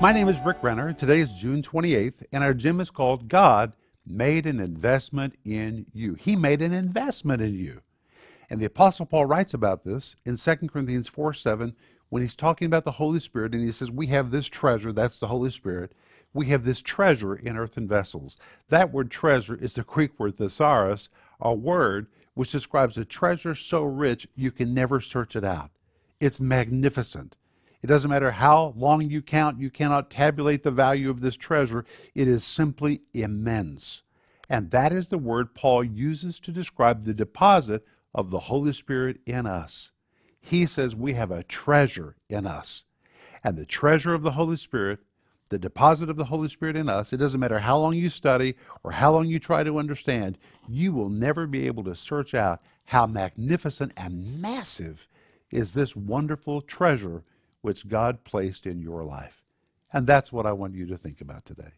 My name is Rick Renner. Today is June 28th, and our gem is called God Made an Investment in You. He made an investment in you. And the Apostle Paul writes about this in 2 Corinthians 4 7 when he's talking about the Holy Spirit, and he says, We have this treasure, that's the Holy Spirit. We have this treasure in earthen vessels. That word treasure is the Greek word thesauros, a word which describes a treasure so rich you can never search it out. It's magnificent. It doesn't matter how long you count, you cannot tabulate the value of this treasure. It is simply immense. And that is the word Paul uses to describe the deposit of the Holy Spirit in us. He says we have a treasure in us. And the treasure of the Holy Spirit, the deposit of the Holy Spirit in us, it doesn't matter how long you study or how long you try to understand, you will never be able to search out how magnificent and massive is this wonderful treasure which God placed in your life. And that's what I want you to think about today.